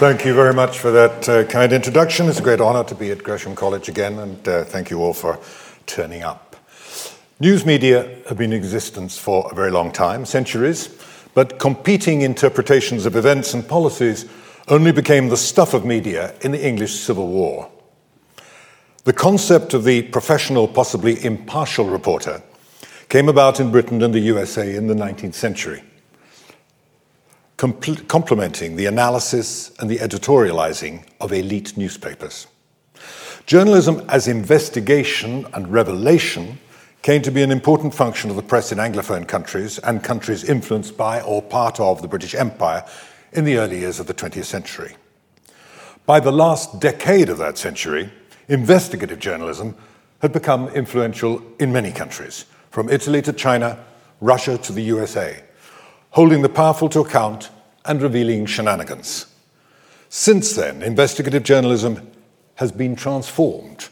Thank you very much for that uh, kind introduction. It's a great honor to be at Gresham College again, and uh, thank you all for turning up. News media have been in existence for a very long time, centuries, but competing interpretations of events and policies only became the stuff of media in the English Civil War. The concept of the professional, possibly impartial reporter came about in Britain and the USA in the 19th century, complementing the analysis and the editorializing of elite newspapers. Journalism as investigation and revelation came to be an important function of the press in Anglophone countries and countries influenced by or part of the British Empire in the early years of the 20th century. By the last decade of that century, investigative journalism had become influential in many countries, from Italy to China, Russia to the USA, holding the powerful to account and revealing shenanigans. Since then, investigative journalism has been transformed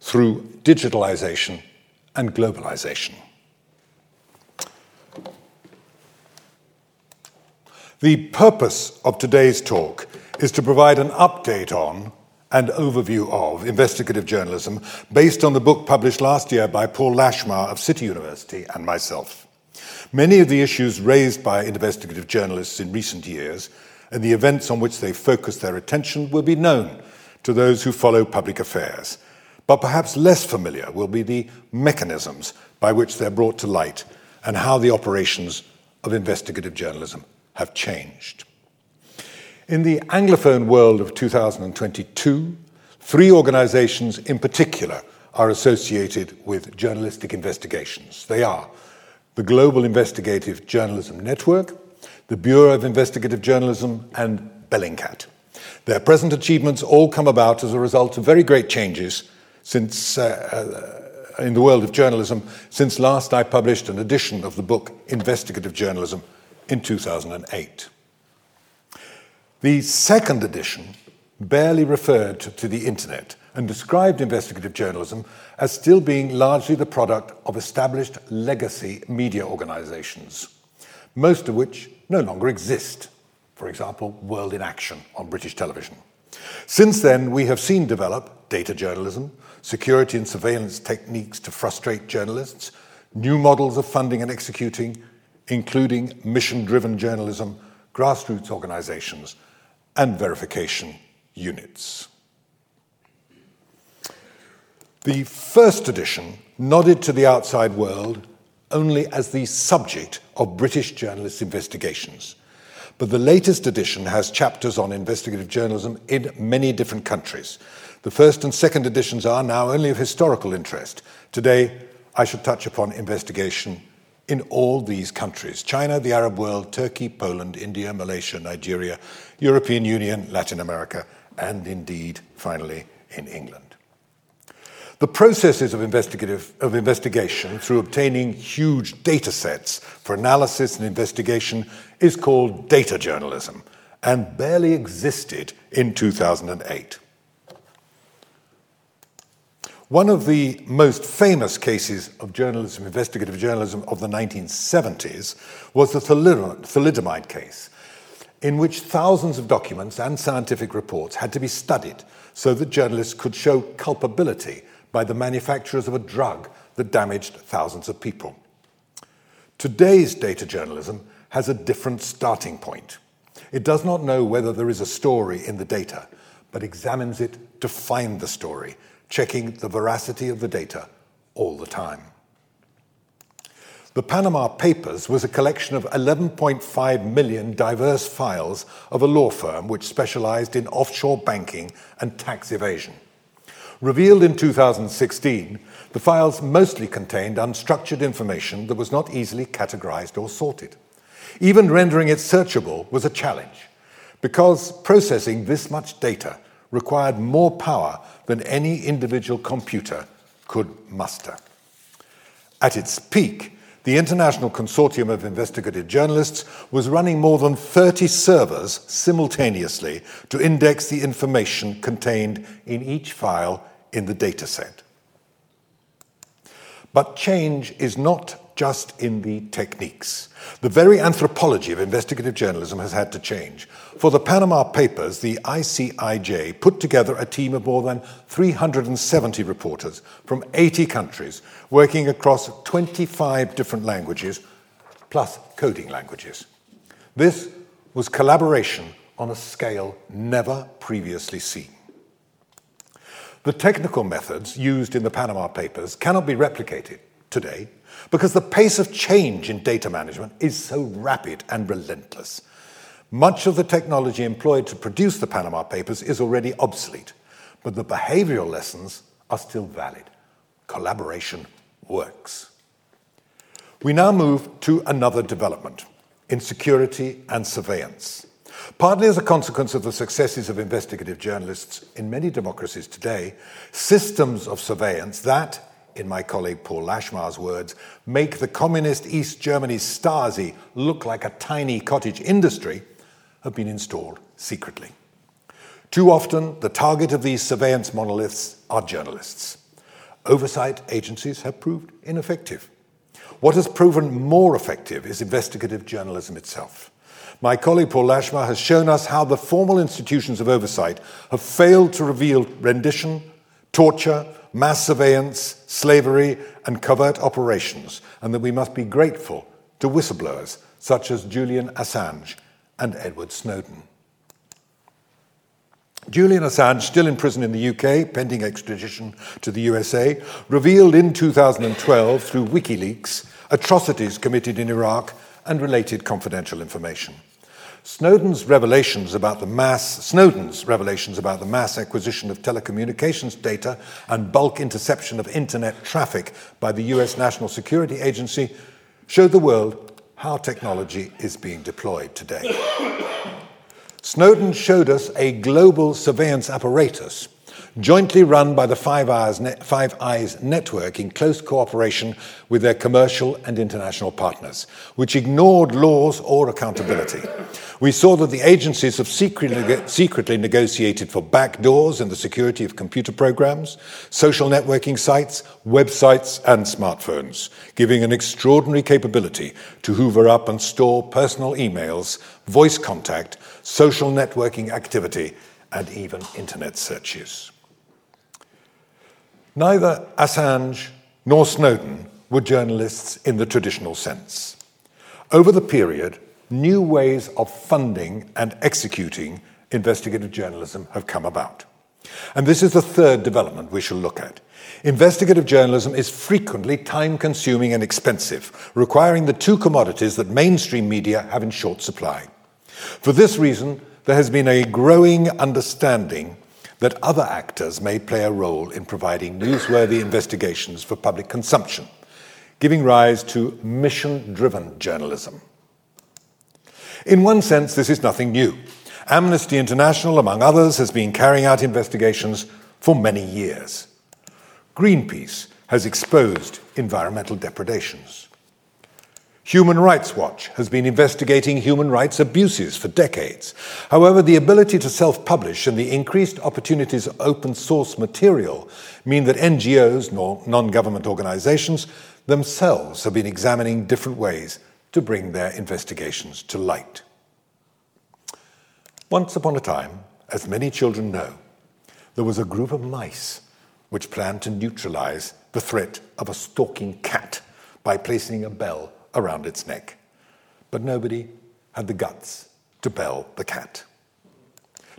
through digitalization and globalization. The purpose of today's talk is to provide an update on and overview of investigative journalism based on the book published last year by Paul Lashmar of City University and myself. Many of the issues raised by investigative journalists in recent years and the events on which they focus their attention will be known to those who follow public affairs. But perhaps less familiar will be the mechanisms by which they're brought to light and how the operations of investigative journalism have changed. In the Anglophone world of 2022, three organizations in particular are associated with journalistic investigations. They are the Global Investigative Journalism Network, the Bureau of Investigative Journalism, and Bellingcat. Their present achievements all come about as a result of very great changes since, uh, uh, in the world of journalism since last I published an edition of the book Investigative Journalism in 2008. The second edition barely referred to the internet and described investigative journalism as still being largely the product of established legacy media organizations, most of which no longer exist. For example, World in Action on British television. Since then, we have seen develop data journalism, security and surveillance techniques to frustrate journalists, new models of funding and executing, including mission driven journalism, grassroots organizations, and verification units. The first edition nodded to the outside world only as the subject of British journalists' investigations. But the latest edition has chapters on investigative journalism in many different countries. The first and second editions are now only of historical interest. Today, I shall touch upon investigation in all these countries China, the Arab world, Turkey, Poland, India, Malaysia, Nigeria, European Union, Latin America, and indeed, finally, in England. The processes of, investigative, of investigation through obtaining huge data sets for analysis and investigation is called data journalism and barely existed in 2008. One of the most famous cases of journalism, investigative journalism of the 1970s, was the thalidomide case, in which thousands of documents and scientific reports had to be studied so that journalists could show culpability by the manufacturers of a drug that damaged thousands of people. Today's data journalism has a different starting point. It does not know whether there is a story in the data, but examines it to find the story checking the veracity of the data all the time. The Panama Papers was a collection of 11.5 million diverse files of a law firm which specialized in offshore banking and tax evasion. Revealed in 2016, the files mostly contained unstructured information that was not easily categorized or sorted. Even rendering it searchable was a challenge, because processing this much data required more power than any individual computer could muster. At its peak, the International Consortium of Investigative Journalists was running more than 30 servers simultaneously to index the information contained in each file in the dataset. But change is not just in the techniques. The very anthropology of investigative journalism has had to change. For the Panama Papers, the ICIJ put together a team of more than 370 reporters from 80 countries, working across 25 different languages, plus coding languages. This was collaboration on a scale never previously seen. The technical methods used in the Panama Papers cannot be replicated today because the pace of change in data management is so rapid and relentless. Much of the technology employed to produce the Panama Papers is already obsolete, but the behavioral lessons are still valid. Collaboration works. We now move to another development in security and surveillance. Partly as a consequence of the successes of investigative journalists in many democracies today, systems of surveillance that, in my colleague Paul Lashmar's words, make the communist East Germany's Stasi look like a tiny cottage industry, have been installed secretly. Too often, the target of these surveillance monoliths are journalists. Oversight agencies have proved ineffective. What has proven more effective is investigative journalism itself. My colleague Paul Lashmar has shown us how the formal institutions of oversight have failed to reveal rendition, torture, mass surveillance, slavery, and covert operations, and that we must be grateful to whistleblowers such as Julian Assange and Edward Snowden. Julian Assange, still in prison in the UK, pending extradition to the USA, revealed in 2012 through WikiLeaks atrocities committed in Iraq and related confidential information. Snowden's revelations about the mass Snowden's revelations about the mass acquisition of telecommunications data and bulk interception of internet traffic by the US National Security Agency showed the world how technology is being deployed today. Snowden showed us a global surveillance apparatus jointly run by the Five Eyes, Five Eyes Network in close cooperation with their commercial and international partners, which ignored laws or accountability. We saw that the agencies have secretly, secretly negotiated for backdoors in the security of computer programs, social networking sites, websites, and smartphones, giving an extraordinary capability to hoover up and store personal emails, voice contact, social networking activity, and even internet searches. Neither Assange nor Snowden were journalists in the traditional sense. Over the period, new ways of funding and executing investigative journalism have come about. And this is the third development we shall look at. Investigative journalism is frequently time consuming and expensive, requiring the two commodities that mainstream media have in short supply. For this reason, there has been a growing understanding that other actors may play a role in providing newsworthy investigations for public consumption, giving rise to mission driven journalism. In one sense, this is nothing new. Amnesty International, among others, has been carrying out investigations for many years. Greenpeace has exposed environmental depredations. Human Rights Watch has been investigating human rights abuses for decades. However, the ability to self publish and the increased opportunities of open source material mean that NGOs, non government organizations, themselves have been examining different ways to bring their investigations to light. Once upon a time, as many children know, there was a group of mice which planned to neutralize the threat of a stalking cat by placing a bell around its neck. But nobody had the guts to bell the cat.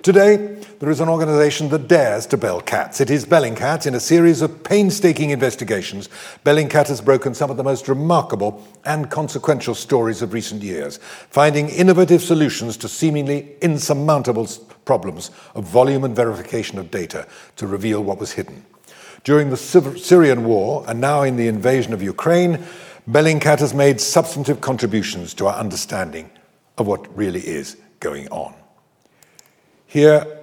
Today, there is an organization that dares to bell cats. It is Bellingcat. In a series of painstaking investigations, Bellingcat has broken some of the most remarkable and consequential stories of recent years, finding innovative solutions to seemingly insurmountable problems of volume and verification of data to reveal what was hidden. During the Syrian war and now in the invasion of Ukraine, Bellingcat has made substantive contributions to our understanding of what really is going on. Here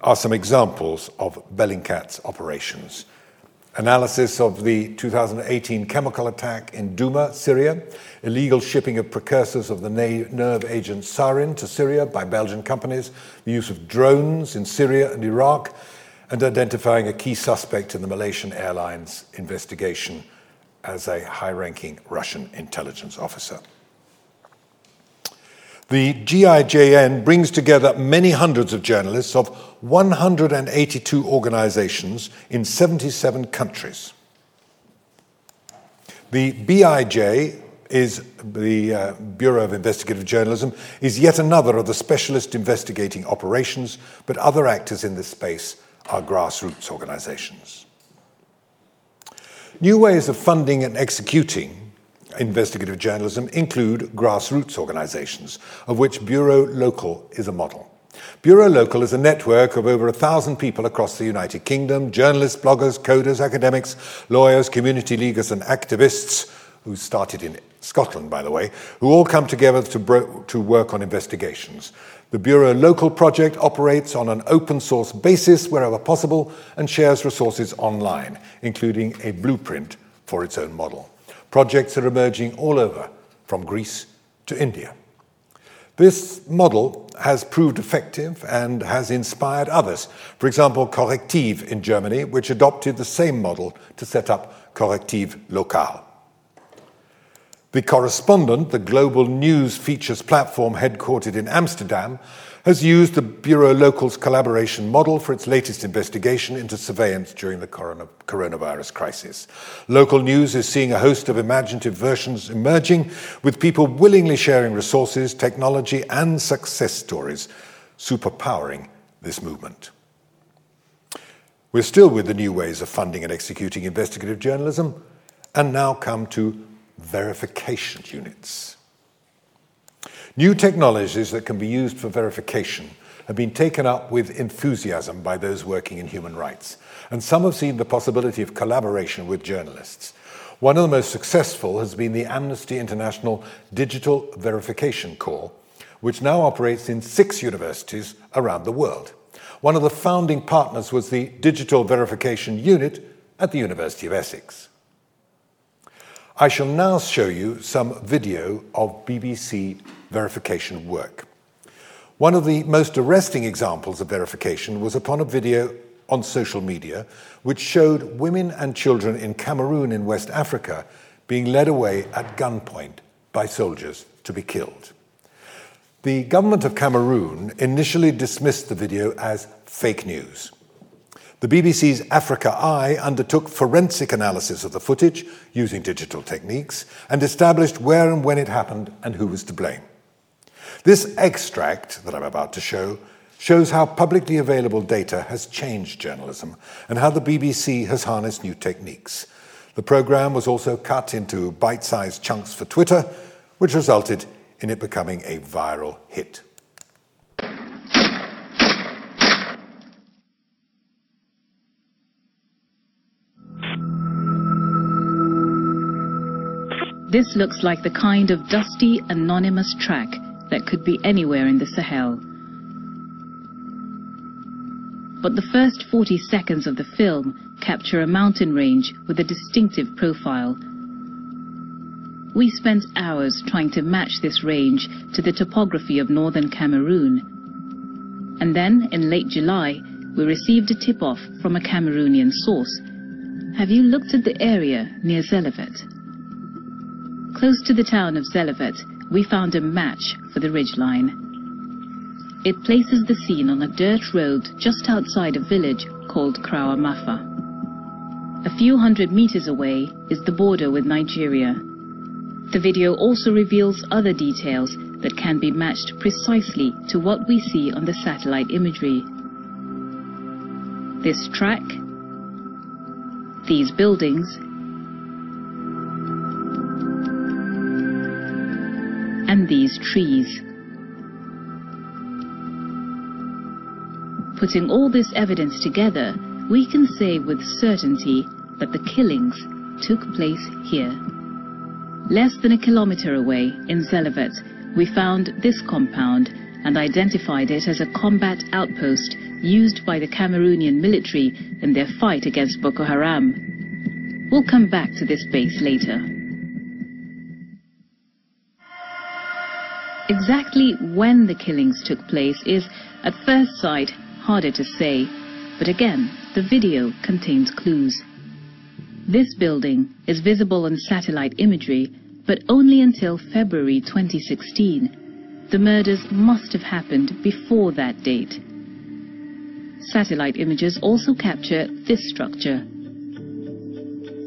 are some examples of Bellingcat's operations. Analysis of the 2018 chemical attack in Douma, Syria, illegal shipping of precursors of the nerve agent sarin to Syria by Belgian companies, the use of drones in Syria and Iraq, and identifying a key suspect in the Malaysian Airlines investigation as a high-ranking Russian intelligence officer. The GIJN brings together many hundreds of journalists of 182 organizations in 77 countries. The BIJ is the uh, Bureau of Investigative Journalism is yet another of the specialist investigating operations, but other actors in this space are grassroots organizations. New ways of funding and executing investigative journalism include grassroots organizations, of which Bureau Local is a model. Bureau Local is a network of over a thousand people across the United Kingdom journalists, bloggers, coders, academics, lawyers, community leaguers, and activists who started in Scotland, by the way, who all come together to, bro- to work on investigations. The Bureau Local project operates on an open source basis wherever possible and shares resources online, including a blueprint for its own model. Projects are emerging all over, from Greece to India. This model has proved effective and has inspired others. For example, Correctiv in Germany, which adopted the same model to set up Correctiv Local. The correspondent, the Global News Features platform headquartered in Amsterdam, has used the Bureau Local's collaboration model for its latest investigation into surveillance during the corona, coronavirus crisis. Local news is seeing a host of imaginative versions emerging, with people willingly sharing resources, technology, and success stories, superpowering this movement. We're still with the new ways of funding and executing investigative journalism, and now come to verification units. New technologies that can be used for verification have been taken up with enthusiasm by those working in human rights, and some have seen the possibility of collaboration with journalists. One of the most successful has been the Amnesty International Digital Verification Corps, which now operates in six universities around the world. One of the founding partners was the Digital Verification Unit at the University of Essex. I shall now show you some video of BBC verification work. One of the most arresting examples of verification was upon a video on social media which showed women and children in Cameroon in West Africa being led away at gunpoint by soldiers to be killed. The government of Cameroon initially dismissed the video as fake news. The BBC's Africa Eye undertook forensic analysis of the footage using digital techniques and established where and when it happened and who was to blame. This extract that I'm about to show shows how publicly available data has changed journalism and how the BBC has harnessed new techniques. The programme was also cut into bite sized chunks for Twitter, which resulted in it becoming a viral hit. This looks like the kind of dusty, anonymous track that could be anywhere in the Sahel. But the first 40 seconds of the film capture a mountain range with a distinctive profile. We spent hours trying to match this range to the topography of northern Cameroon. And then, in late July, we received a tip-off from a Cameroonian source. Have you looked at the area near Zelevet? Close to the town of Zelevet, we found a match for the ridgeline. It places the scene on a dirt road just outside a village called Krawamafa. A few hundred meters away is the border with Nigeria. The video also reveals other details that can be matched precisely to what we see on the satellite imagery. This track, these buildings, and these trees. Putting all this evidence together, we can say with certainty that the killings took place here. Less than a kilometer away, in Zelevet, we found this compound and identified it as a combat outpost used by the Cameroonian military in their fight against Boko Haram. We'll come back to this base later. Exactly when the killings took place is, at first sight, harder to say, but again, the video contains clues. This building is visible on satellite imagery, but only until February 2016. The murders must have happened before that date. Satellite images also capture this structure.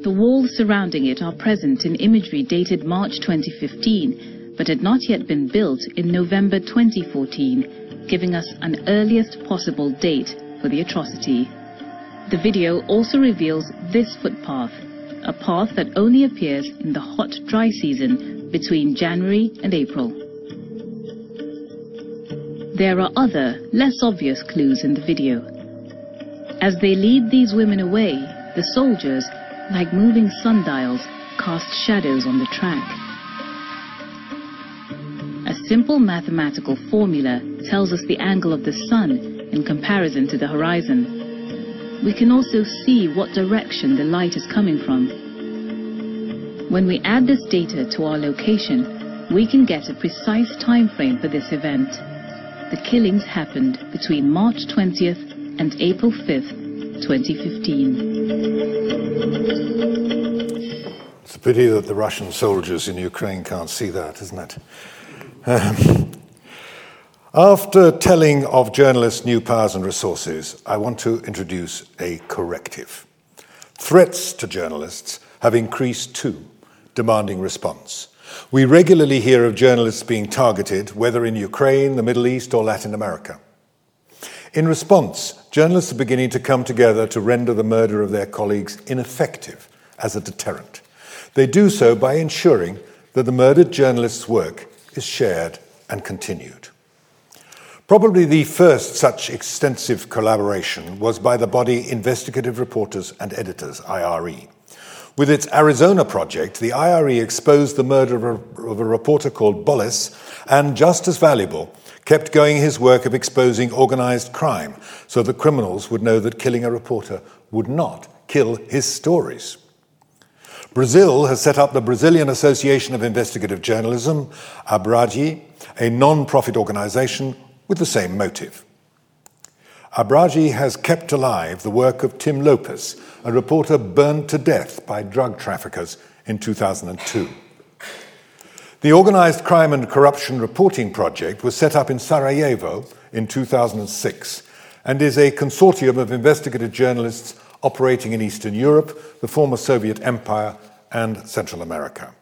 The walls surrounding it are present in imagery dated March 2015, but had not yet been built in November 2014, giving us an earliest possible date for the atrocity. The video also reveals this footpath, a path that only appears in the hot dry season between January and April. There are other, less obvious clues in the video. As they lead these women away, the soldiers, like moving sundials, cast shadows on the track. Simple mathematical formula tells us the angle of the sun in comparison to the horizon. We can also see what direction the light is coming from. When we add this data to our location, we can get a precise time frame for this event. The killings happened between March 20th and April 5th, 2015. It's a pity that the Russian soldiers in Ukraine can't see that, isn't it? After telling of journalists' new powers and resources, I want to introduce a corrective. Threats to journalists have increased too, demanding response. We regularly hear of journalists being targeted, whether in Ukraine, the Middle East, or Latin America. In response, journalists are beginning to come together to render the murder of their colleagues ineffective as a deterrent. They do so by ensuring that the murdered journalist's work is shared and continued. Probably the first such extensive collaboration was by the body Investigative Reporters and Editors, IRE. With its Arizona project, the IRE exposed the murder of a, reporter called Bolles, and just as valuable, kept going his work of exposing organized crime so that criminals would know that killing a reporter would not kill his stories. Brazil has set up the Brazilian Association of Investigative Journalism, ABRAJI, a non profit organization with the same motive. ABRAJI has kept alive the work of Tim Lopes, a reporter burned to death by drug traffickers in 2002. The Organized Crime and Corruption Reporting Project was set up in Sarajevo in 2006 and is a consortium of investigative journalists operating in Eastern Europe, the former Soviet Empire, and Central America.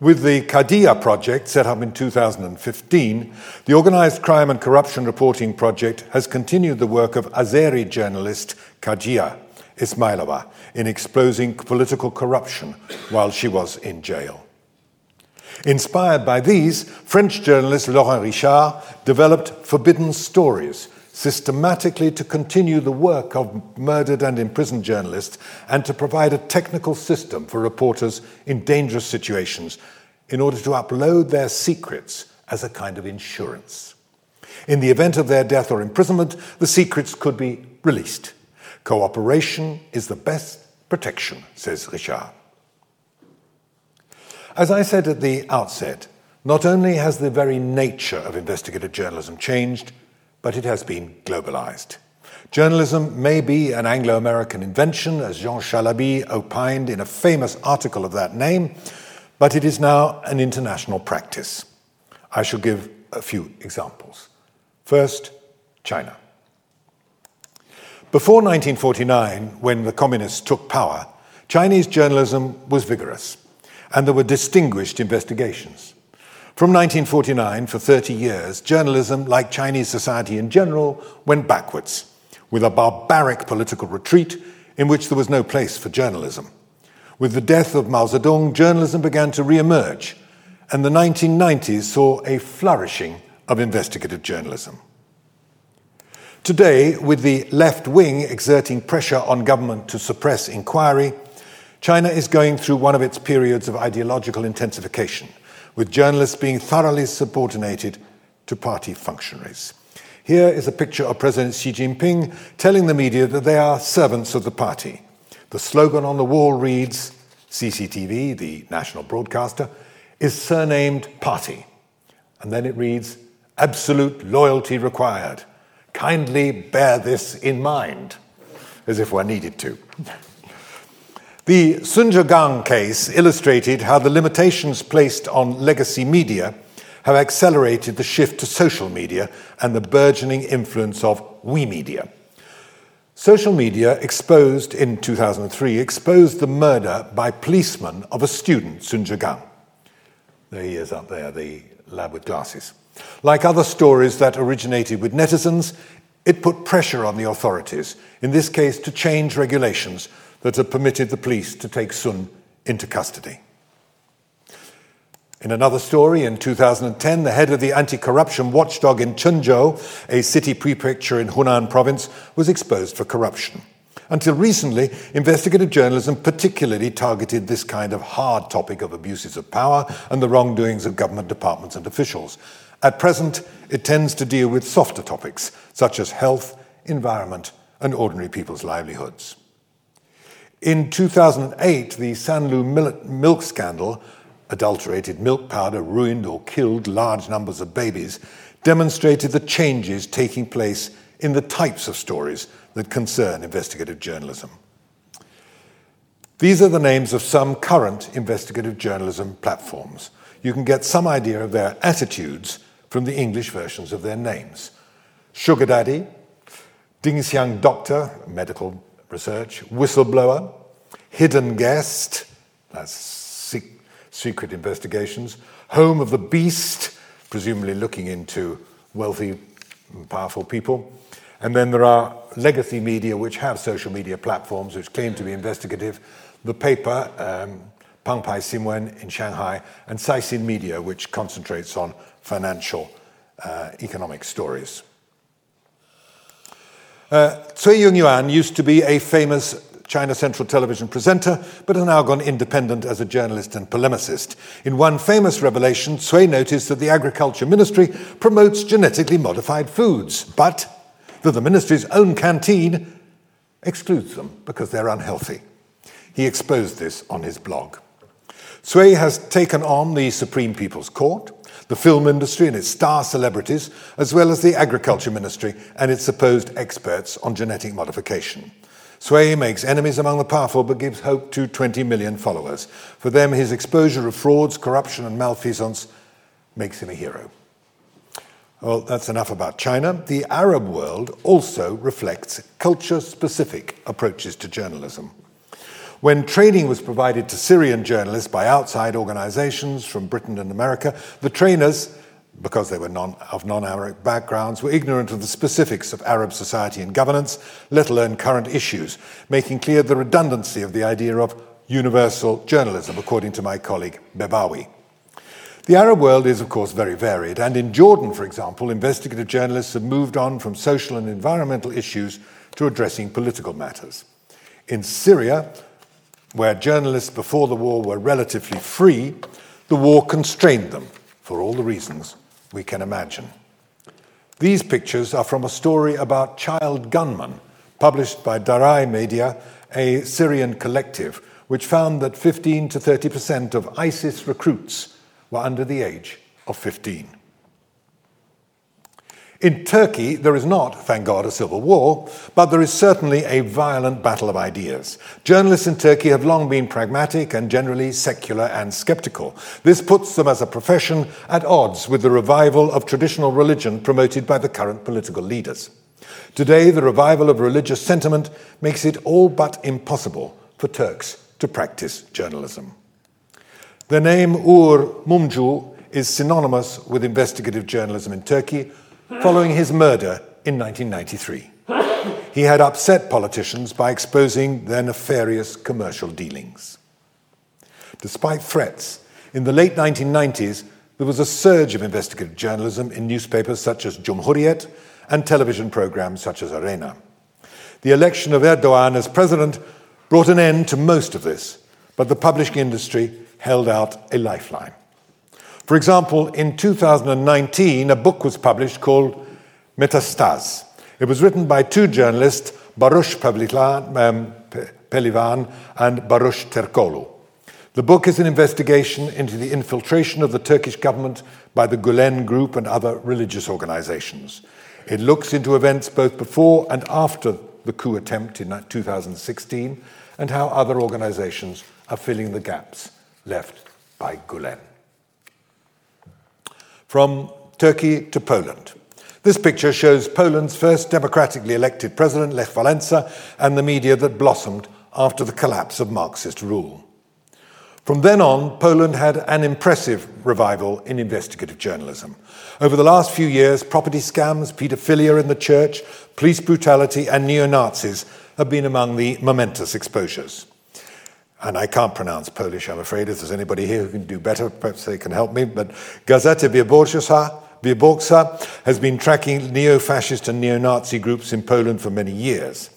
With the Khadija project set up in 2015, the Organized Crime and Corruption Reporting Project has continued the work of Azeri journalist Khadija Ismayilova in exposing political corruption while she was in jail. Inspired by these, French journalist Laurent Richard developed Forbidden Stories, systematically to continue the work of murdered and imprisoned journalists and to provide a technical system for reporters in dangerous situations in order to upload their secrets as a kind of insurance. In the event of their death or imprisonment, the secrets could be released. Cooperation is the best protection, says Richard. As I said at the outset, not only has the very nature of investigative journalism changed, but it has been globalized. Journalism may be an Anglo American invention, as Jean Chalaby opined in a famous article of that name, but it is now an international practice. I shall give a few examples. First, China. Before 1949, when the communists took power, Chinese journalism was vigorous and there were distinguished investigations. From 1949, for 30 years, journalism, like Chinese society in general, went backwards, with a barbaric political retreat in which there was no place for journalism. With the death of Mao Zedong, journalism began to re emerge, and the 1990s saw a flourishing of investigative journalism. Today, with the left wing exerting pressure on government to suppress inquiry, China is going through one of its periods of ideological intensification, with journalists being thoroughly subordinated to party functionaries. Here is a picture of President Xi Jinping telling the media that they are servants of the party. The slogan on the wall reads CCTV, the national broadcaster, is surnamed Party. And then it reads Absolute loyalty required. Kindly bear this in mind, as if one needed to. The Sun Zhigang case illustrated how the limitations placed on legacy media have accelerated the shift to social media and the burgeoning influence of we media. Social media exposed in 2003 exposed the murder by policemen of a student, Sun Zhigang. There he is up there, the lad with glasses. Like other stories that originated with netizens, it put pressure on the authorities, in this case to change regulations that had permitted the police to take Sun into custody. In another story, in 2010, the head of the anti corruption watchdog in Chenzhou, a city prefecture in Hunan province, was exposed for corruption. Until recently, investigative journalism particularly targeted this kind of hard topic of abuses of power and the wrongdoings of government departments and officials. At present, it tends to deal with softer topics such as health, environment, and ordinary people's livelihoods. In 2008, the Sanlu milk scandal adulterated milk powder ruined or killed large numbers of babies, demonstrated the changes taking place in the types of stories that concern investigative journalism. These are the names of some current investigative journalism platforms. You can get some idea of their attitudes from the English versions of their names. Sugar Daddy, Dingxiang Doctor, medical research, Whistleblower, Hidden Guest, that's secret investigations, home of the beast, presumably looking into wealthy and powerful people. And then there are legacy media which have social media platforms which claim to be investigative. The paper, um, Pengpai Xinwen in Shanghai, and Caixin Media, which concentrates on financial uh, economic stories. Uh, Cui Yongyuan used to be a famous China Central Television presenter, but has now gone independent as a journalist and polemicist. In one famous revelation, Cui noticed that the Agriculture Ministry promotes genetically modified foods, but that the ministry's own canteen excludes them because they're unhealthy. He exposed this on his blog. Cui has taken on the Supreme People's Court, the film industry and its star celebrities, as well as the Agriculture Ministry and its supposed experts on genetic modification. Cui makes enemies among the powerful but gives hope to 20 million followers. For them, his exposure of frauds, corruption, and malfeasance makes him a hero. Well, that's enough about China. The Arab world also reflects culture specific approaches to journalism. When training was provided to Syrian journalists by outside organizations from Britain and America, the trainers because they were non, of non Arab backgrounds, were ignorant of the specifics of Arab society and governance, let alone current issues, making clear the redundancy of the idea of universal journalism, according to my colleague Bebawi. The Arab world is, of course, very varied, and in Jordan, for example, investigative journalists have moved on from social and environmental issues to addressing political matters. In Syria, where journalists before the war were relatively free, the war constrained them for all the reasons we can imagine. These pictures are from a story about child gunmen published by Darai Media, a Syrian collective, which found that 15 to 30 percent of ISIS recruits were under the age of 15. In Turkey, there is not, thank God, a civil war, but there is certainly a violent battle of ideas. Journalists in Turkey have long been pragmatic and generally secular and skeptical. This puts them as a profession at odds with the revival of traditional religion promoted by the current political leaders. Today, the revival of religious sentiment makes it all but impossible for Turks to practice journalism. The name Uğur Mumcu is synonymous with investigative journalism in Turkey following his murder in 1993. He had upset politicians by exposing their nefarious commercial dealings. Despite threats, in the late 1990s, there was a surge of investigative journalism in newspapers such as Cumhuriyet and television programs such as Arena. The election of Erdogan as president brought an end to most of this, but the publishing industry held out a lifeline. For example, in 2019, a book was published called Metastase. It was written by two journalists, Baruch um, Pehlivan and Baruch Terkoğlu. The book is an investigation into the infiltration of the Turkish government by the Gulen Group and other religious organizations. It looks into events both before and after the coup attempt in 2016 and how other organizations are filling the gaps left by Gulen. From Turkey to Poland. This picture shows Poland's first democratically elected president, Lech Walesa, and the media that blossomed after the collapse of Marxist rule. From then on, Poland had an impressive revival in investigative journalism. Over the last few years, property scams, paedophilia in the church, police brutality, and neo Nazis have been among the momentous exposures. And I can't pronounce Polish, I'm afraid. If there's anybody here who can do better, perhaps they can help me. But Gazeta Wyborcza has been tracking neo fascist and neo Nazi groups in Poland for many years.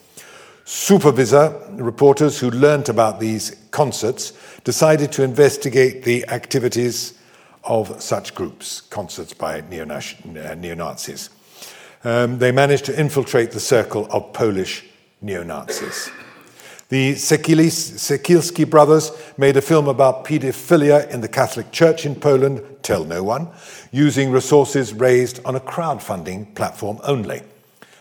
Superwizjer reporters who learnt about these concerts decided to investigate the activities of such groups, concerts by neo Nazis. Um, they managed to infiltrate the circle of Polish neo Nazis. The Sekielski brothers made a film about paedophilia in the Catholic Church in Poland, Tell No One, using resources raised on a crowdfunding platform only.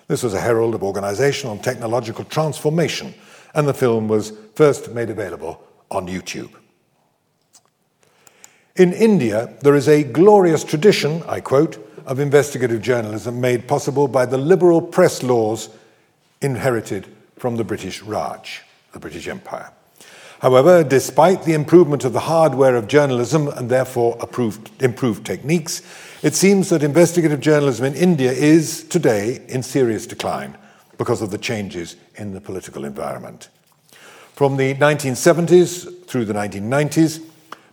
This was a herald of organizational and technological transformation, and the film was first made available on YouTube. In India, there is a glorious tradition, I quote, of investigative journalism made possible by the liberal press laws inherited from the British Raj the British Empire. However, despite the improvement of the hardware of journalism and therefore improved techniques, it seems that investigative journalism in India is today in serious decline because of the changes in the political environment. From the 1970s through the 1990s,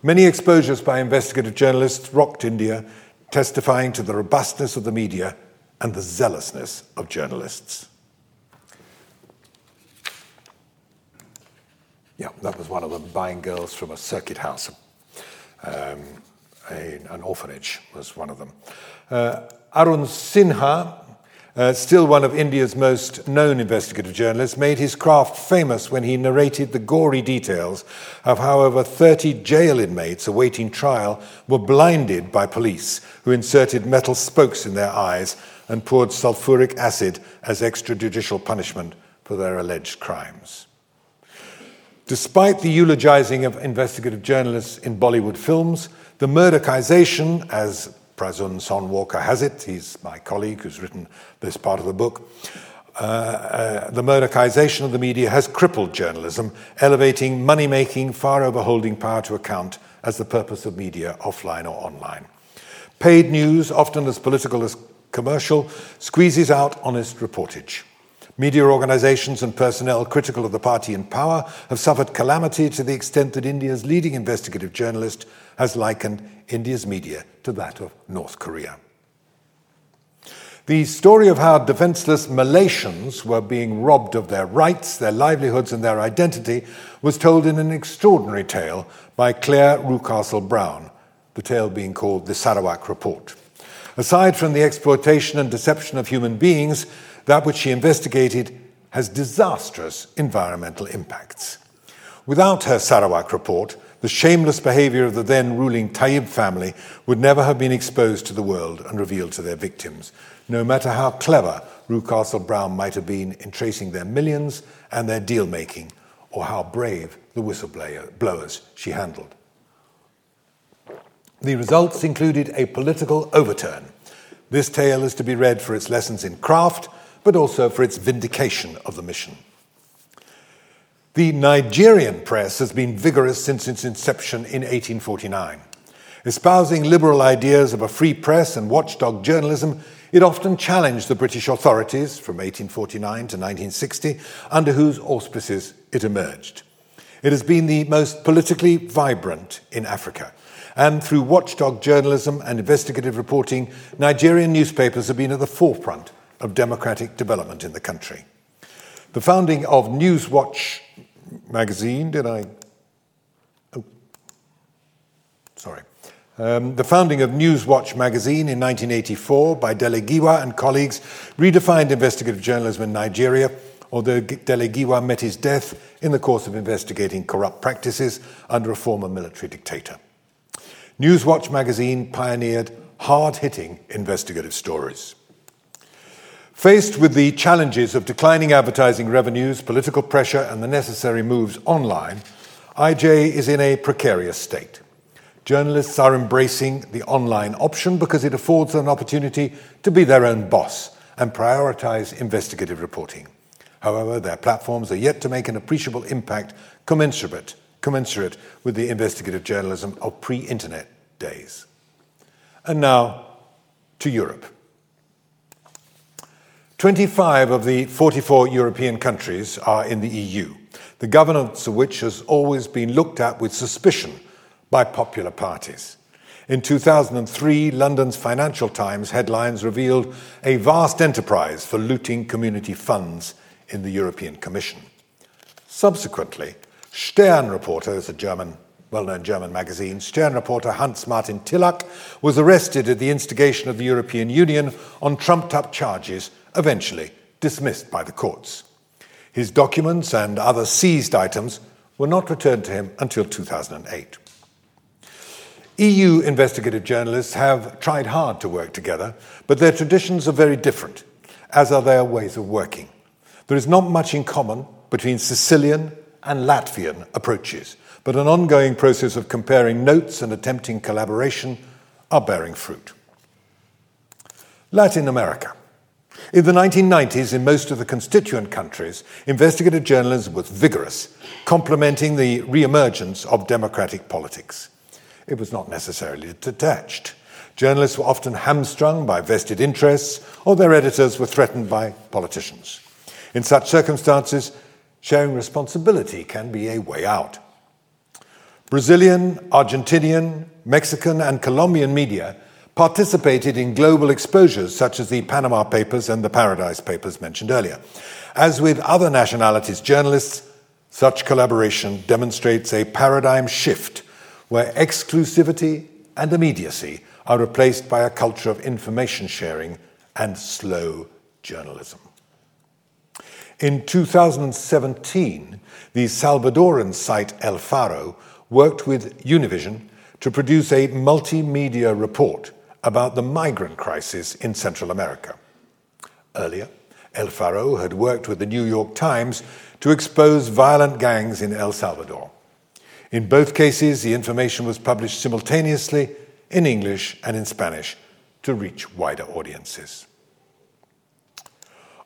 many exposures by investigative journalists rocked India, testifying to the robustness of the media and the zealousness of journalists. Yeah, that was one of them, buying girls from a circuit house. Um, a, an orphanage was one of them. Uh, Arun Sinha, uh, still one of India's most known investigative journalists, made his craft famous when he narrated the gory details of how over 30 jail inmates awaiting trial were blinded by police who inserted metal spokes in their eyes and poured sulfuric acid as extrajudicial punishment for their alleged crimes. Despite the eulogizing of investigative journalists in Bollywood films, the Murdochization, as Prasun Sonwalkar has it, he's my colleague who's written this part of the book, uh, uh, the Murdochization of the media has crippled journalism, elevating money making far over holding power to account as the purpose of media, offline or online. Paid news, often as political as commercial, squeezes out honest reportage. Media organizations and personnel critical of the party in power have suffered calamity to the extent that India's leading investigative journalist has likened India's media to that of North Korea. The story of how defenseless Malaysians were being robbed of their rights, their livelihoods, and their identity was told in an extraordinary tale by Clare Rewcastle Brown, the tale being called the Sarawak Report. Aside from the exploitation and deception of human beings, that which she investigated has disastrous environmental impacts. Without her Sarawak report, the shameless behavior of the then ruling Taib family would never have been exposed to the world and revealed to their victims, no matter how clever Rewcastle Brown might have been in tracing their millions and their deal making, or how brave the whistleblowers she handled. The results included a political overturn. This tale is to be read for its lessons in craft but also for its vindication of the mission. The Nigerian press has been vigorous since its inception in 1849. Espousing liberal ideas of a free press and watchdog journalism, it often challenged the British authorities from 1849 to 1960, under whose auspices it emerged. It has been the most politically vibrant in Africa. And through watchdog journalism and investigative reporting, Nigerian newspapers have been at the forefront of democratic development in the country. The founding of Newswatch magazine, did I? Oh, sorry. Um, the founding of Newswatch magazine in 1984 by Dele Giwa and colleagues redefined investigative journalism in Nigeria, although Dele Giwa met his death in the course of investigating corrupt practices under a former military dictator. Newswatch magazine pioneered hard hitting investigative stories. Faced with the challenges of declining advertising revenues, political pressure, and the necessary moves online, IJ is in a precarious state. Journalists are embracing the online option because it affords them an opportunity to be their own boss and prioritize investigative reporting. However, their platforms are yet to make an appreciable impact commensurate, commensurate with the investigative journalism of pre internet days. And now to Europe. 25 of the 44 European countries are in the EU, the governance of which has always been looked at with suspicion by popular parties. In 2003, London's Financial Times headlines revealed a vast enterprise for looting community funds in the European Commission. Subsequently, Stern reporter, a German, well-known German magazine, Stern reporter Hans Martin Tillack was arrested at the instigation of the European Union on trumped-up charges, eventually dismissed by the courts. His documents and other seized items were not returned to him until 2008. EU investigative journalists have tried hard to work together, but their traditions are very different, as are their ways of working. There is not much in common between Sicilian and Latvian approaches, but an ongoing process of comparing notes and attempting collaboration are bearing fruit. Latin America. In the 1990s, in most of the constituent countries, investigative journalism was vigorous, complementing the re emergence of democratic politics it was not necessarily detached. Journalists were often hamstrung by vested interests, or their editors were threatened by politicians. In such circumstances, sharing responsibility can be a way out. Brazilian, Argentinian, Mexican, and Colombian media participated in global exposures such as the Panama Papers and the Paradise Papers mentioned earlier. As with other nationalities' journalists, such collaboration demonstrates a paradigm shift where exclusivity and immediacy are replaced by a culture of information sharing and slow journalism. In 2017, the Salvadoran site El Faro worked with Univision to produce a multimedia report about the migrant crisis in Central America. Earlier, El Faro had worked with the New York Times to expose violent gangs in El Salvador. In both cases, the information was published simultaneously in English and in Spanish to reach wider audiences.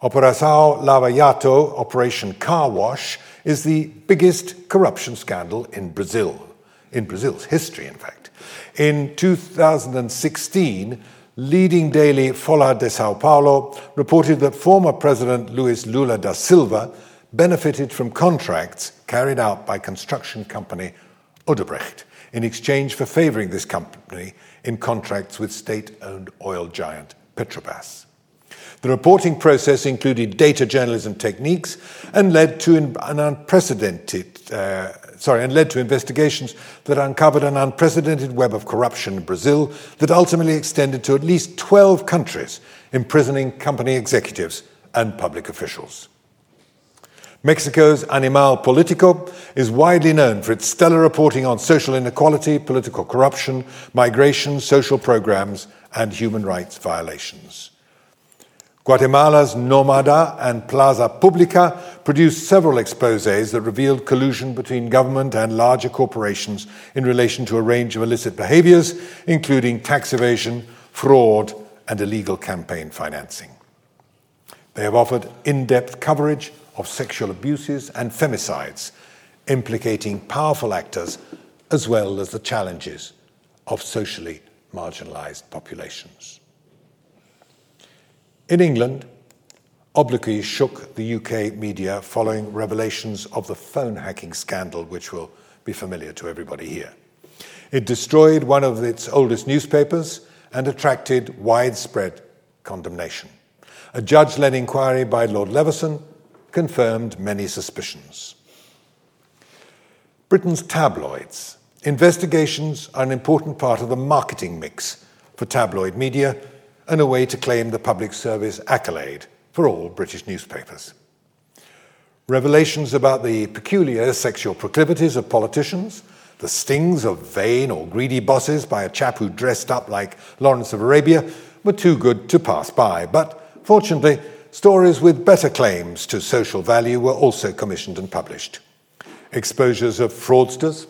Operação Lava Jato, Operation Car Wash, is the biggest corruption scandal in Brazil, in Brazil's history, in fact. In 2016, leading daily Folha de Sao Paulo reported that former President Luiz Lula da Silva benefited from contracts carried out by construction company Odebrecht in exchange for favoring this company in contracts with state-owned oil giant Petrobras. The reporting process included data journalism techniques and led to an unprecedented, uh, sorry, and led to investigations that uncovered an unprecedented web of corruption in Brazil that ultimately extended to at least 12 countries, imprisoning company executives and public officials. Mexico's Animal Politico is widely known for its stellar reporting on social inequality, political corruption, migration, social programs, and human rights violations. Guatemala's Nomada and Plaza Publica produced several exposes that revealed collusion between government and larger corporations in relation to a range of illicit behaviors, including tax evasion, fraud, and illegal campaign financing. They have offered in depth coverage of sexual abuses and femicides, implicating powerful actors as well as the challenges of socially marginalised populations. In England, obloquy shook the UK media following revelations of the phone hacking scandal, which will be familiar to everybody here. It destroyed one of its oldest newspapers and attracted widespread condemnation. A judge led inquiry by Lord Leveson confirmed many suspicions. Britain's tabloids. Investigations are an important part of the marketing mix for tabloid media and a way to claim the public service accolade for all British newspapers. Revelations about the peculiar sexual proclivities of politicians, the stings of vain or greedy bosses by a chap who dressed up like Lawrence of Arabia, were too good to pass by. But fortunately, stories with better claims to social value were also commissioned and published. Exposures of fraudsters,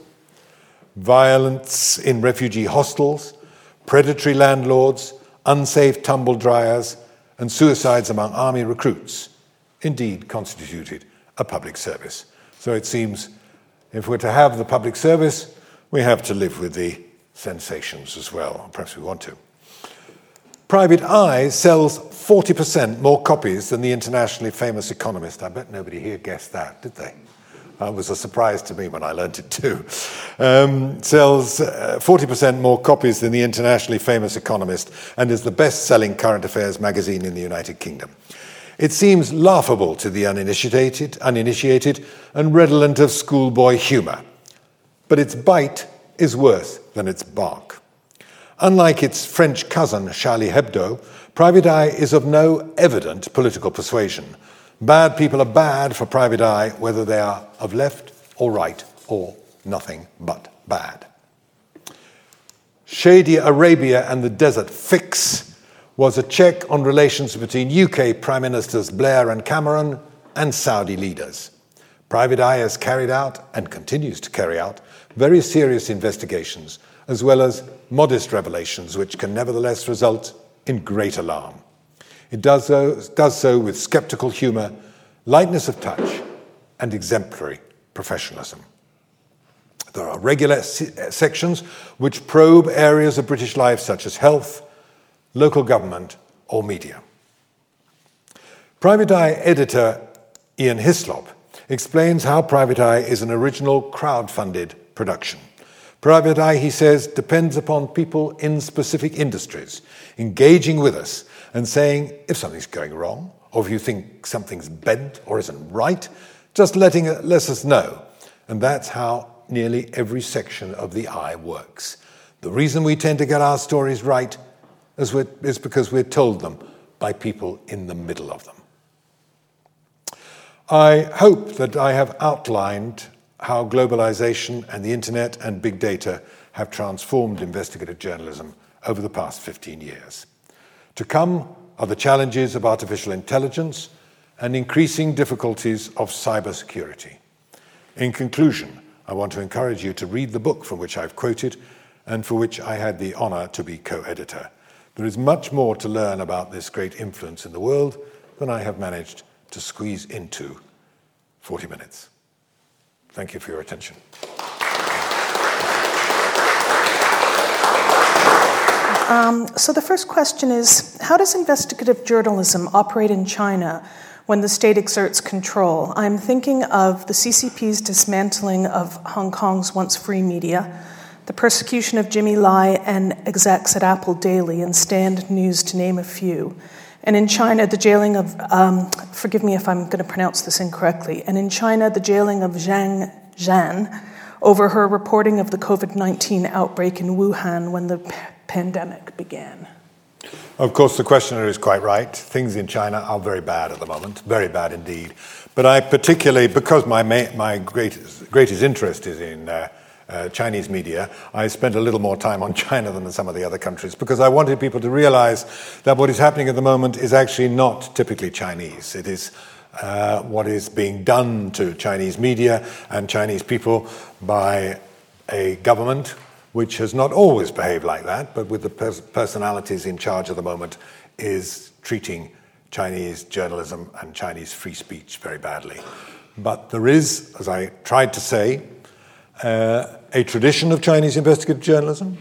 violence in refugee hostels, predatory landlords, unsafe tumble dryers, and suicides among army recruits indeed constituted a public service. So it seems if we're to have the public service, we have to live with the sensations as well. Perhaps we want to. Private Eye sells 40% more copies than the internationally famous Economist. I bet nobody here guessed that, did they? It was a surprise to me when I learned it too. Um, sells uh, 40% more copies than the internationally famous Economist and is the best selling current affairs magazine in the United Kingdom. It seems laughable to the uninitiated, uninitiated and redolent of schoolboy humour, but its bite is worse than its bark. Unlike its French cousin, Charlie Hebdo, Private Eye is of no evident political persuasion. Bad people are bad for Private Eye, whether they are of left or right or nothing but bad. Shady Arabia and the Desert Fix was a check on relations between UK Prime Ministers Blair and Cameron and Saudi leaders. Private Eye has carried out and continues to carry out very serious investigations, as well as modest revelations, which can nevertheless result in great alarm. It does so, does so with skeptical humour, lightness of touch, and exemplary professionalism. There are regular sections which probe areas of British life such as health, local government, or media. Private Eye editor Ian Hislop explains how Private Eye is an original crowd-funded production. Private Eye, he says, depends upon people in specific industries engaging with us and saying if something's going wrong, or if you think something's bent or isn't right, just letting it, let us know. And that's how nearly every section of the eye works. The reason we tend to get our stories right is because we're told them by people in the middle of them. I hope that I have outlined how globalization and the internet and big data have transformed investigative journalism over the past 15 years. To come are the challenges of artificial intelligence and increasing difficulties of cybersecurity. In conclusion, I want to encourage you to read the book from which I've quoted and for which I had the honor to be co editor. There is much more to learn about this great influence in the world than I have managed to squeeze into 40 minutes. Thank you for your attention. Um, so, the first question is How does investigative journalism operate in China when the state exerts control? I'm thinking of the CCP's dismantling of Hong Kong's once free media the persecution of Jimmy Lai and execs at Apple Daily and Stand News, to name a few. And in China, the jailing of, um, forgive me if I'm going to pronounce this incorrectly, and in China, the jailing of Zhang Zhan over her reporting of the COVID 19 outbreak in Wuhan when the pandemic began. Of course, the questioner is quite right. Things in China are very bad at the moment, very bad indeed. But I particularly, because my, my greatest, greatest interest is in uh, uh, Chinese media, I spent a little more time on China than some of the other countries because I wanted people to realize that what is happening at the moment is actually not typically Chinese. It is uh, what is being done to Chinese media and Chinese people by a government which has not always behaved like that, but with the pers- personalities in charge at the moment, is treating Chinese journalism and Chinese free speech very badly. But there is, as I tried to say, uh, a tradition of Chinese investigative journalism.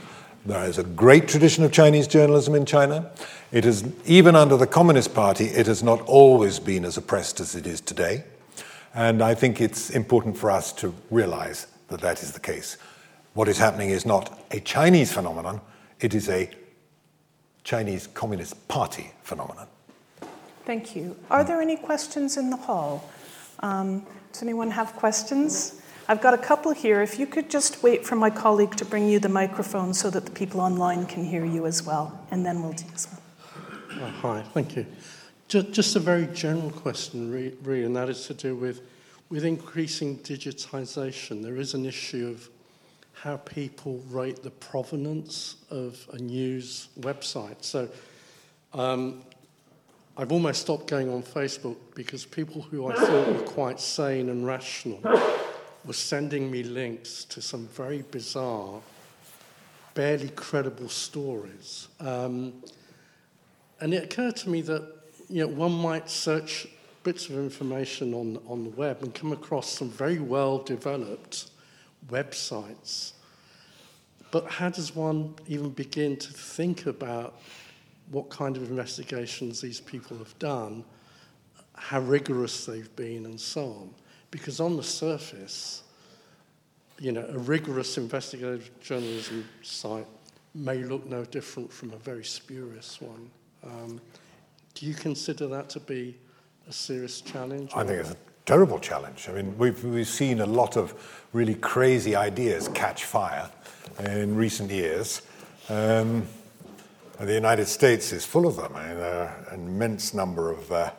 There is a great tradition of Chinese journalism in China. It is, even under the Communist Party, it has not always been as oppressed as it is today. And I think it's important for us to realize that that is the case. What is happening is not a Chinese phenomenon, it is a Chinese Communist Party phenomenon. Thank you. Are there any questions in the hall? Um, does anyone have questions? I've got a couple here. If you could just wait for my colleague to bring you the microphone so that the people online can hear you as well, and then we'll do this one. Oh, hi, thank you. Just, just a very general question, really, and that is to do with, with increasing digitization. There is an issue of how people rate the provenance of a news website. So, um, I've almost stopped going on Facebook because people who I thought were quite sane and rational were sending me links to some very bizarre, barely credible stories. Um, and it occurred to me that you know, one might search bits of information on, on the web and come across some very well developed websites. But how does one even begin to think about what kind of investigations these people have done, how rigorous they've been, and so on? Because on the surface, you know, a rigorous investigative journalism site may look no different from a very spurious one. Um, do you consider that to be a serious challenge? I think it's a terrible challenge. I mean, we've, we've seen a lot of really crazy ideas catch fire in recent years. Um, the United States is full of them. I mean, there are an immense number of uh,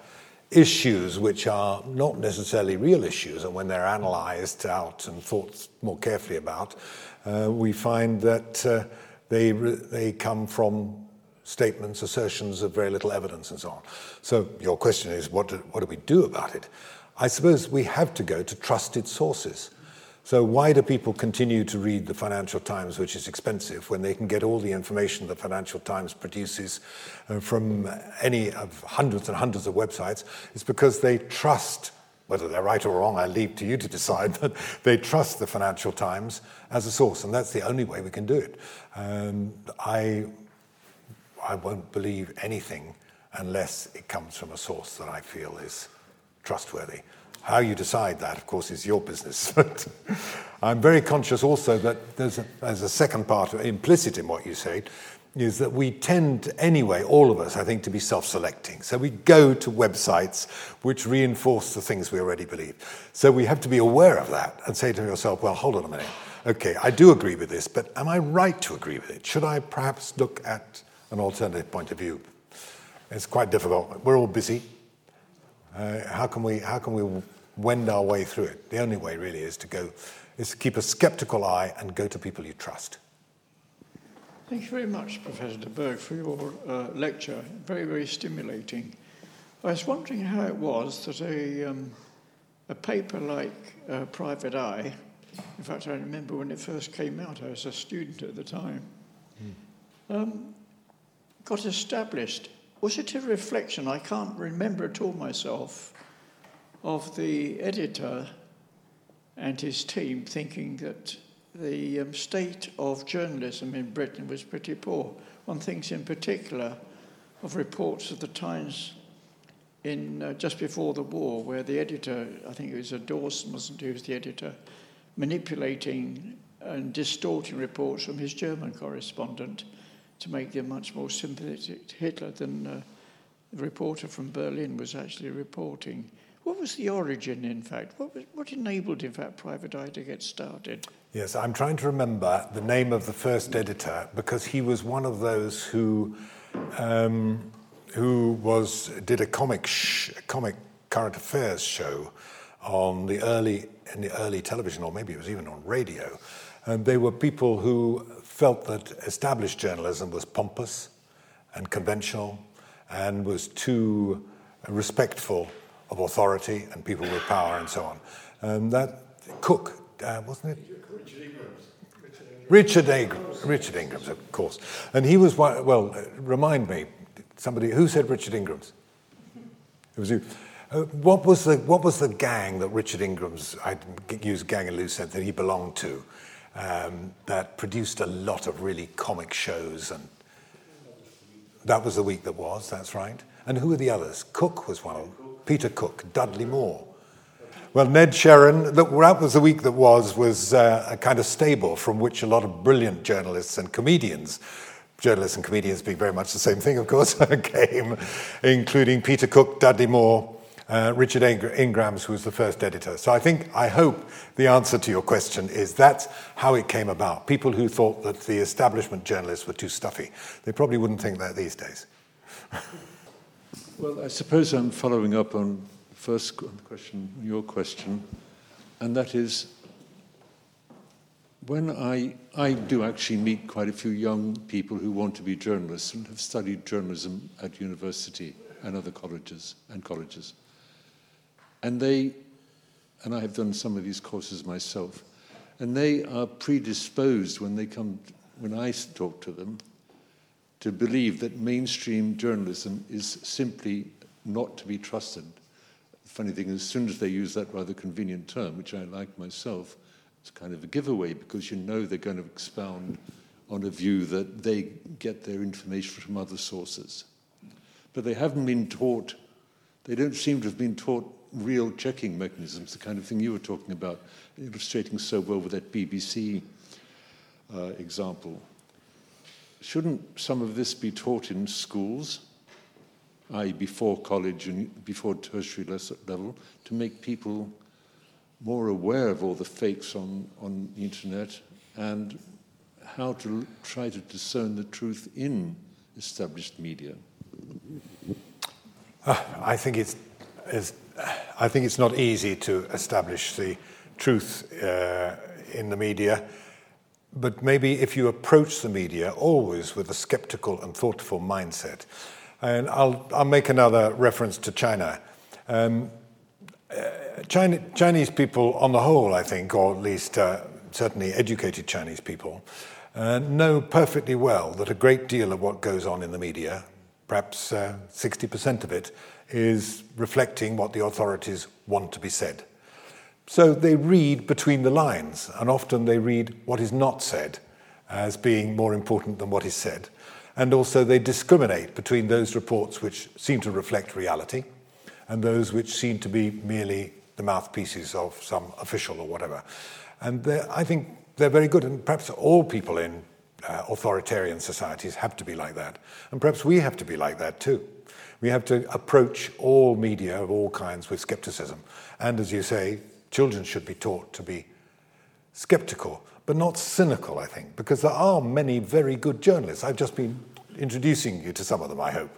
issues which are not necessarily real issues, and when they're analysed out and thought more carefully about, uh, we find that uh, they, they come from statements, assertions of very little evidence, and so on. So your question is, what do, what do we do about it? I suppose we have to go to trusted sources. So why do people continue to read the Financial Times, which is expensive, when they can get all the information the Financial Times produces uh, from any of hundreds and hundreds of websites? It's because they trust, whether they're right or wrong, I leave to you to decide, but they trust the Financial Times as a source, and that's the only way we can do it. Um, I I won't believe anything unless it comes from a source that I feel is trustworthy. How you decide that, of course, is your business. But I'm very conscious also that there's a, there's a second part implicit in what you say, is that we tend anyway, all of us, I think, to be self selecting. So we go to websites which reinforce the things we already believe. So we have to be aware of that and say to yourself, well, hold on a minute. Okay, I do agree with this, but am I right to agree with it? Should I perhaps look at an alternative point of view. It's quite difficult. We're all busy. Uh, how can we how can we wend our way through it? The only way really is to go is to keep a skeptical eye and go to people you trust. Thank you very much, Professor de Burgh, for your uh, lecture. Very, very stimulating. I was wondering how it was that a, um, a paper like uh, Private Eye, in fact, I remember when it first came out, I was a student at the time, mm. um, got established. Was it a reflection? I can't remember at all myself of the editor and his team thinking that the um, state of journalism in Britain was pretty poor. One thinks in particular of reports of the Times in uh, just before the war, where the editor, I think it was a Dawson, wasn't he, was the editor, manipulating and distorting reports from his German correspondent to make them much more sympathetic to Hitler than uh, the reporter from Berlin was actually reporting. What was the origin, in fact? What, was, what enabled, in fact, Private Eye to get started? Yes, I'm trying to remember the name of the first editor because he was one of those who, um, who was did a comic sh- comic current affairs show on the early in the early television, or maybe it was even on radio. And they were people who felt that established journalism was pompous and conventional and was too respectful of authority and people with power and so on. And that Cook, uh, wasn't it? Richard Ingrams. Richard Ingrams, of course. And he was well, remind me, somebody, who said Richard Ingrams? It was you. Uh, what, was the, what was the gang that Richard Ingrams, I use gang and loose sense, that he belonged to? Um, that produced a lot of really comic shows. And that was the week that was, that's right. And who were the others? Cook was one of them. Peter Cook, Dudley Moore. Well, Ned Sherrin, that was the week that was, was uh, a kind of stable from which a lot of brilliant journalists and comedians, journalists and comedians being very much the same thing, of course, came, including Peter Cook, Dudley Moore, uh, Richard Ingrams, who was the first editor. So I think, I hope the answer to your question is that's how it came about. People who thought that the establishment journalists were too stuffy, they probably wouldn't think that these days. well, I suppose I'm following up on the first question, your question, and that is when I, I do actually meet quite a few young people who want to be journalists and have studied journalism at university and other colleges and colleges. And they, and I have done some of these courses myself, and they are predisposed when they come, when I talk to them, to believe that mainstream journalism is simply not to be trusted. The funny thing is, as soon as they use that rather convenient term, which I like myself, it's kind of a giveaway because you know they're going to expound on a view that they get their information from other sources. But they haven't been taught, they don't seem to have been taught real checking mechanisms, the kind of thing you were talking about, illustrating so well with that BBC uh, example. Shouldn't some of this be taught in schools, i.e., before college and before tertiary level, to make people more aware of all the fakes on, on the internet and how to try to discern the truth in established media? Uh, I think it's, it's, I think it's not easy to establish the truth uh, in the media. But maybe if you approach the media always with a skeptical and thoughtful mindset, and I'll, I'll make another reference to China. Um, uh, China, Chinese people, on the whole, I think, or at least uh, certainly educated Chinese people, uh, know perfectly well that a great deal of what goes on in the media, perhaps 60% uh, of it, is reflecting what the authorities want to be said. So they read between the lines, and often they read what is not said as being more important than what is said. And also they discriminate between those reports which seem to reflect reality and those which seem to be merely the mouthpieces of some official or whatever. And I think they're very good, and perhaps all people in uh, authoritarian societies have to be like that. And perhaps we have to be like that too. We have to approach all media of all kinds with skepticism. And as you say, Children should be taught to be skeptical, but not cynical, I think, because there are many very good journalists. I've just been introducing you to some of them, I hope.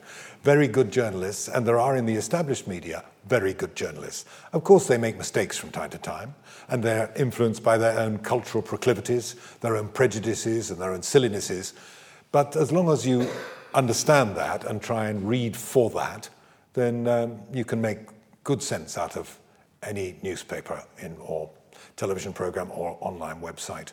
Very good journalists, and there are in the established media very good journalists. Of course, they make mistakes from time to time, and they're influenced by their own cultural proclivities, their own prejudices, and their own sillinesses. But as long as you understand that and try and read for that, then um, you can make good sense out of any newspaper in, or television program or online website,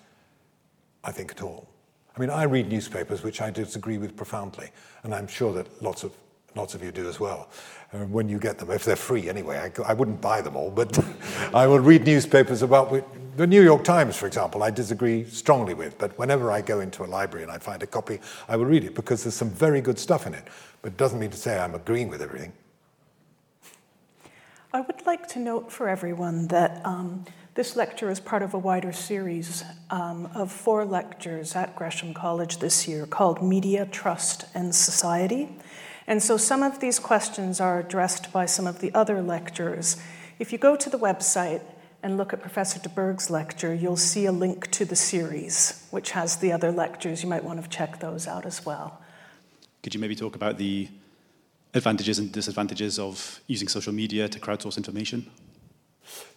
I think, at all. I mean, I read newspapers which I disagree with profoundly, and I'm sure that lots of lots of you do as well. Uh, when you get them, if they're free anyway, I, I wouldn't buy them all, but I will read newspapers about the New York Times, for example. I disagree strongly with, but whenever I go into a library and I find a copy, I will read it because there's some very good stuff in it. But it doesn't mean to say I'm agreeing with everything. I would like to note for everyone that um, this lecture is part of a wider series um, of four lectures at Gresham College this year called Media, Trust, and Society. And so some of these questions are addressed by some of the other lecturers. If you go to the website and look at Professor de Burgh's lecture, you'll see a link to the series, which has the other lectures. You might want to check those out as well. Could you maybe talk about the advantages and disadvantages of using social media to crowdsource information?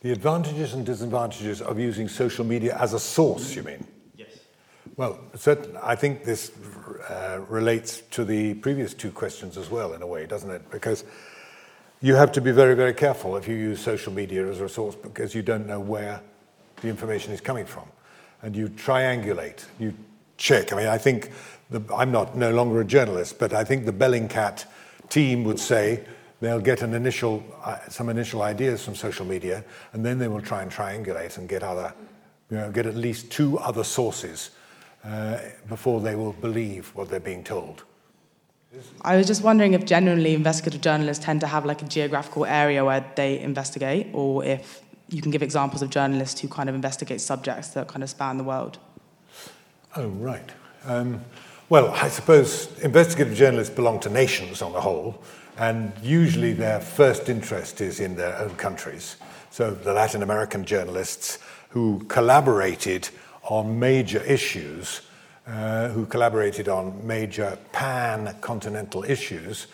The advantages and disadvantages of using social media as a source, you mean? Yes. Well, certainly, I think this uh, relates to the previous two questions as well, in a way, doesn't it? Because you have to be very, very careful if you use social media as a source because you don't know where the information is coming from. And you triangulate, you check. I mean, I think the, I'm not no longer a journalist, but I think the Bellingcat team would say they'll get an initial, uh, some initial ideas from social media, and then they will try and triangulate and get other, you know, get at least two other sources uh, before they will believe what they're being told. I was just wondering if generally investigative journalists tend to have like a geographical area where they investigate, or if you can give examples of journalists who kind of investigate subjects that kind of span the world. Oh, right. Um, well, I suppose investigative journalists belong to nations on the whole, and usually their first interest is in their own countries. So the Latin American journalists who collaborated on major issues, uh, who collaborated on major pan continental issues,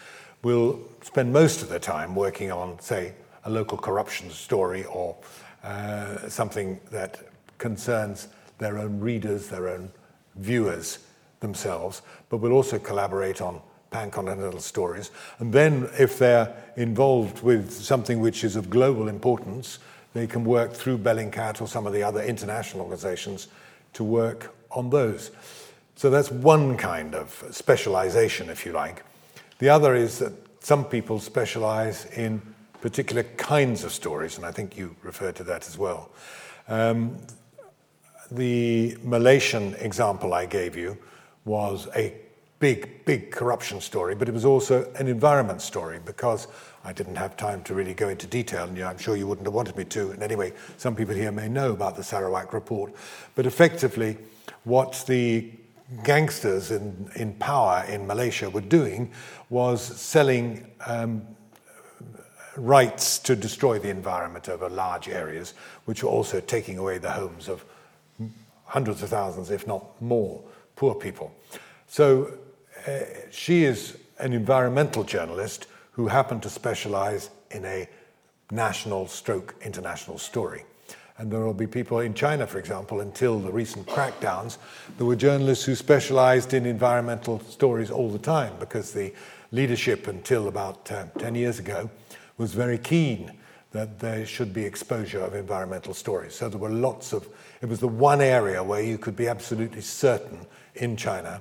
will spend most of their time working on, say, a local corruption story or uh, something that concerns their own readers, their own viewers themselves, but will also collaborate on pan-continental stories. And then if they're involved with something which is of global importance, they can work through Bellingcat or some of the other international organizations to work on those. So that's one kind of specialization, if you like. The other is that some people specialize in particular kinds of stories, and I think you referred to that as well. Um, the Malaysian example I gave you was a big, big corruption story, but it was also an environment story because I didn't have time to really go into detail, and I'm sure you wouldn't have wanted me to. And anyway, some people here may know about the Sarawak report. But effectively, what the gangsters in, in power in Malaysia were doing was selling um, rights to destroy the environment over large areas, which were also taking away the homes of hundreds of thousands, if not more, poor people. So uh, she is an environmental journalist who happened to specialize in a national stroke international story. And there will be people in China, for example, until the recent crackdowns, there were journalists who specialized in environmental stories all the time because the leadership until about uh, 10 years ago was very keen that there should be exposure of environmental stories. So there were lots of, it was the one area where you could be absolutely certain in China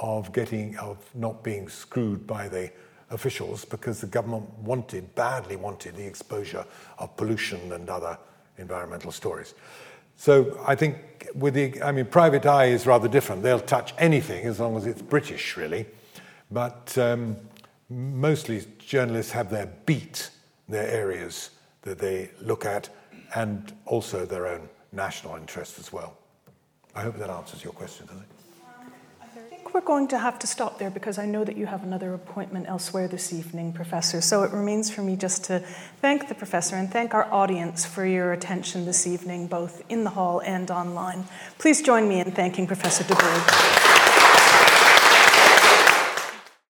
of getting, of not being screwed by the officials because the government wanted, badly wanted, the exposure of pollution and other environmental stories. So I think with the, I mean, private eye is rather different. They'll touch anything as long as it's British, really. But um, mostly journalists have their beat, their areas that they look at, and also their own national interests as well. I hope that answers your question, does it? We're going to have to stop there because I know that you have another appointment elsewhere this evening, Professor. So it remains for me just to thank the Professor and thank our audience for your attention this evening, both in the hall and online. Please join me in thanking Professor de Burgh.